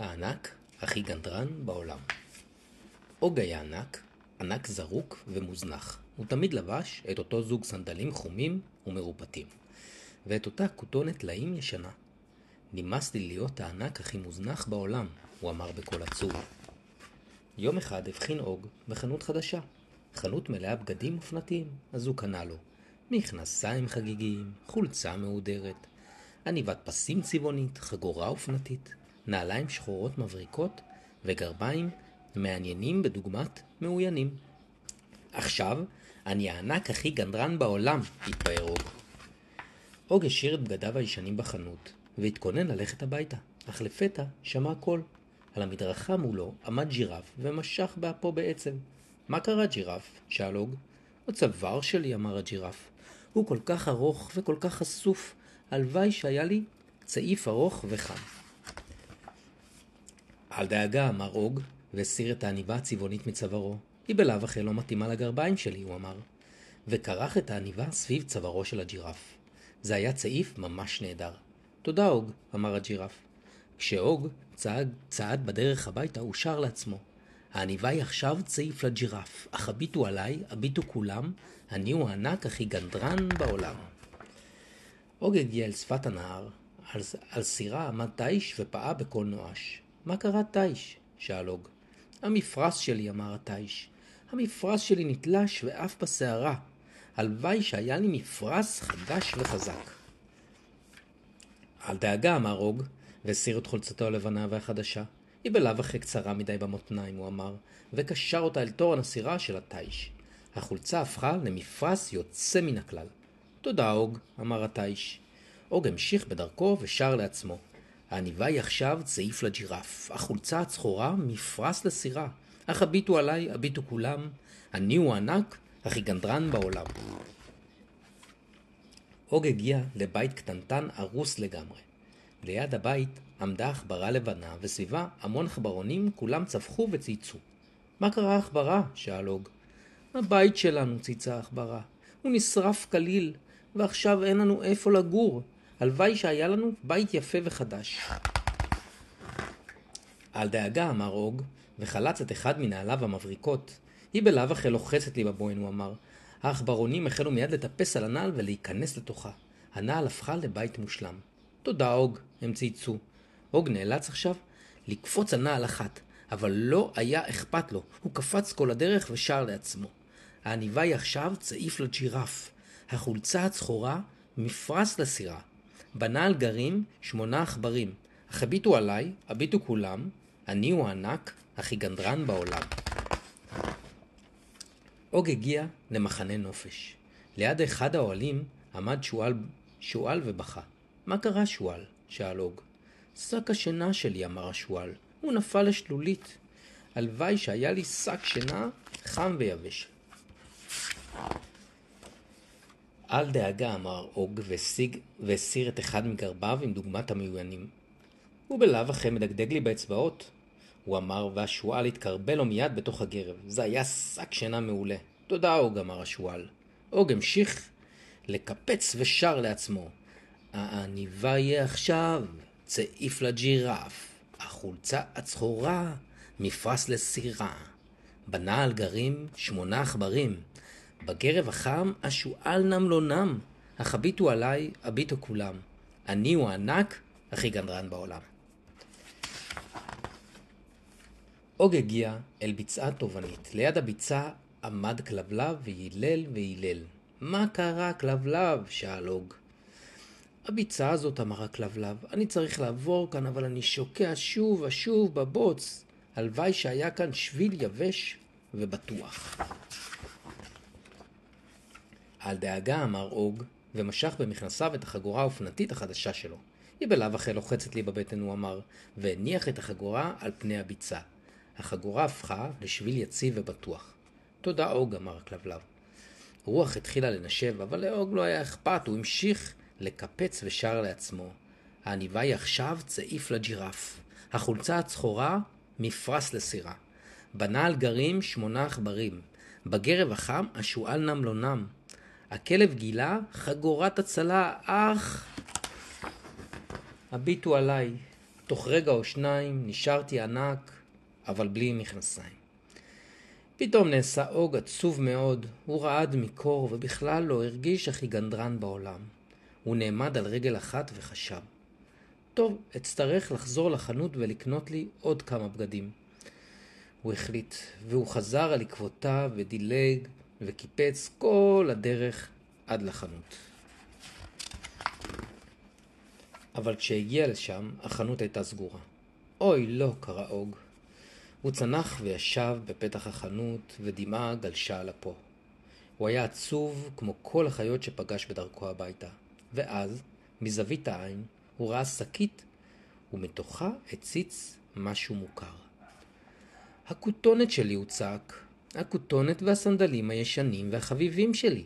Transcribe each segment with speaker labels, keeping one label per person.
Speaker 1: הענק הכי גנדרן בעולם. אוג היה ענק, ענק זרוק ומוזנח. הוא תמיד לבש את אותו זוג סנדלים חומים ומרופטים, ואת אותה כותונת טלאים ישנה. נמאס לי להיות הענק הכי מוזנח בעולם, הוא אמר בקול עצוב. יום אחד הבחין אוג בחנות חדשה, חנות מלאה בגדים אופנתיים, אז הוא קנה לו מכנסיים חגיגיים, חולצה מהודרת, עניבת פסים צבעונית, חגורה אופנתית, נעליים שחורות מבריקות וגרביים מעניינים בדוגמת מאוינים. עכשיו אני הענק הכי גנדרן בעולם, התפאר אוג. אוג השאיר את בגדיו הישנים בחנות, והתכונן ללכת הביתה, אך לפתע שמע קול. על המדרכה מולו עמד ג'ירף ומשך באפו בעצם. מה קרה ג'ירף? שאל אוג. הצוואר שלי, אמר הג'ירף. הוא כל כך ארוך וכל כך חשוף. הלוואי שהיה לי צעיף ארוך וחם. אל דאגה, אמר אוג, והסיר את העניבה הצבעונית מצווארו. היא בלאו הכי לא מתאימה לגרביים שלי, הוא אמר. וכרך את העניבה סביב צווארו של הג'ירף. זה היה צעיף ממש נהדר. תודה, אוג, אמר הג'ירף. כשאוג צעד, צעד בדרך הביתה, הוא שר לעצמו. העניבה היא עכשיו צעיף לג'ירף, אך הביטו עליי, הביטו כולם, אני הוא הענק הכי גנדרן בעולם. אוג הגיע אל שפת הנהר, על, על סירה עמד תיש ופעה בקול נואש. מה קרה תיש? שאל אוג. המפרש שלי, אמר התיש. המפרש שלי נתלש ועף בסערה. הלוואי שהיה לי מפרש חדש וחזק. אל דאגה, אמר אוג, והסיר את חולצתו הלבנה והחדשה. היא בלאו הכי קצרה מדי במותניים, הוא אמר, וקשר אותה אל תורן הסירה של התיש. החולצה הפכה למפרש יוצא מן הכלל. תודה, אוג, אמר התיש. אוג המשיך בדרכו ושר לעצמו. העניבה היא עכשיו צעיף לג'ירף, החולצה הצחורה מפרש לסירה. אך הביטו עליי, הביטו כולם, אני הוא הענק, הכי גנדרן בעולם. אוג הגיע לבית קטנטן הרוס לגמרי. ליד הבית עמדה עכברה לבנה, וסביבה המון עכברונים, כולם צווחו וצייצו. מה קרה עכברה? שאל אוג. הבית שלנו, צייצה עכברה. הוא נשרף כליל, ועכשיו אין לנו איפה לגור. הלוואי שהיה לנו בית יפה וחדש. אל דאגה, אמר אוג, וחלץ את אחד מנעליו המבריקות. היא בלאו הכי לוחצת לי בבוהן, הוא אמר. העכברונים החלו מיד לטפס על הנעל ולהיכנס לתוכה. הנעל הפכה לבית מושלם. תודה, אוג, הם צייצו. אוג נאלץ עכשיו לקפוץ על נעל אחת, אבל לא היה אכפת לו. הוא קפץ כל הדרך ושר לעצמו. העניבה היא עכשיו צעיף לג'ירף. החולצה הצחורה מפרס לסירה. בנעל גרים שמונה עכברים. אך הביטו עליי, הביטו כולם, אני הוא הענק, הכי גנדרן בעולם. אוג הגיע למחנה נופש. ליד אחד האוהלים עמד שועל, שועל ובכה. מה קרה שועל? שאל אוג. שק השינה שלי, אמר השועל. הוא נפל לשלולית. הלוואי שהיה לי שק שינה חם ויבש. אל דאגה, אמר אוג, והסיר את אחד מגרביו עם דוגמת המיוענים. הוא בלאו הכי מדגדג לי באצבעות, הוא אמר, והשועל התקרבל לו מיד בתוך הגרב. זה היה שק שינה מעולה. תודה, אוג, אמר השועל. אוג המשיך לקפץ ושר לעצמו. העניבה יהיה עכשיו, צעיף לג'ירף, החולצה הצחורה, מפרס לסירה. בנעל גרים שמונה עכברים. בגרב החם השועל נם לא נם, אך הביטו עליי, הביטו כולם. אני הוא הענק, הכי גנדרן בעולם. אוג הגיע אל ביצה תובענית. ליד הביצה עמד כלבלב והילל והילל. מה קרה, כלבלב? שאל אוג. הביצה הזאת, אמר הכלבלב, אני צריך לעבור כאן, אבל אני שוקע שוב ושוב בבוץ. הלוואי שהיה כאן שביל יבש ובטוח. אל דאגה, אמר אוג, ומשך במכנסיו את החגורה האופנתית החדשה שלו. היא בלאו הכי לוחצת לי בבטן, הוא אמר, והניח את החגורה על פני הביצה. החגורה הפכה לשביל יציב ובטוח. תודה אוג, אמר הכלבלב. רוח התחילה לנשב, אבל לאוג לא היה אכפת, הוא המשיך לקפץ ושר לעצמו. העניבה היא עכשיו צעיף לג'ירף. החולצה הצחורה, מפרס לסירה. בנעל גרים שמונה עכברים. בגרב החם השועל נם לא נם. הכלב גילה חגורת הצלה, אך... הביטו עליי, תוך רגע או שניים נשארתי ענק, אבל בלי מכנסיים. פתאום נעשה אוג עצוב מאוד, הוא רעד מקור ובכלל לא הרגיש הכי גנדרן בעולם. הוא נעמד על רגל אחת וחשב. טוב, אצטרך לחזור לחנות ולקנות לי עוד כמה בגדים. הוא החליט, והוא חזר על עקבותיו ודילג וקיפץ כל הדרך עד לחנות. אבל כשהגיע לשם, החנות הייתה סגורה. אוי, לא, קרא אוג. הוא צנח וישב בפתח החנות, ודמעה גלשה על אפו. הוא היה עצוב כמו כל החיות שפגש בדרכו הביתה. ואז, מזווית העין, הוא ראה שקית, ומתוכה הציץ משהו מוכר. הכותונת שלי, הוא צעק. הכותונת והסנדלים הישנים והחביבים שלי.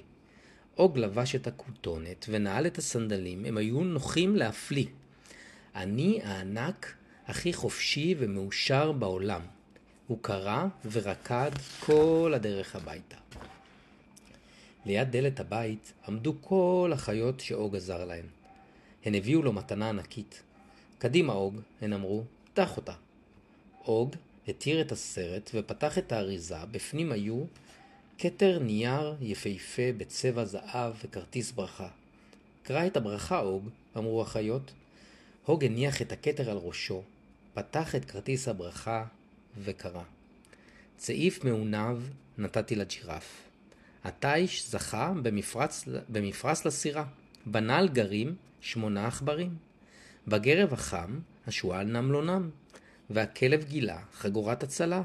Speaker 1: אוג לבש את הכותונת ונעל את הסנדלים, הם היו נוחים להפליא. אני הענק הכי חופשי ומאושר בעולם. הוא קרא ורקד כל הדרך הביתה. ליד דלת הבית עמדו כל החיות שאוג עזר להן. הן הביאו לו מתנה ענקית. קדימה אוג, הן אמרו, פתח אותה. אוג התיר את הסרט ופתח את האריזה, בפנים היו כתר נייר יפהפה בצבע זהב וכרטיס ברכה. קרא את הברכה, אוג, אמרו החיות. הוג הניח את הכתר על ראשו, פתח את כרטיס הברכה וקרא. צעיף מעונב נתתי לג'ירף. התיש זכה במפרץ, במפרס לסירה. בנעל גרים שמונה עכברים. בגרב החם השועל נם לא נם, והכלב גילה חגורת הצלה.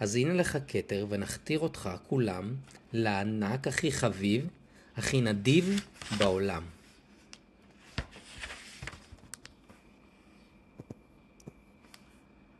Speaker 1: אז הנה לך כתר ונכתיר אותך כולם לענק הכי חביב, הכי נדיב בעולם.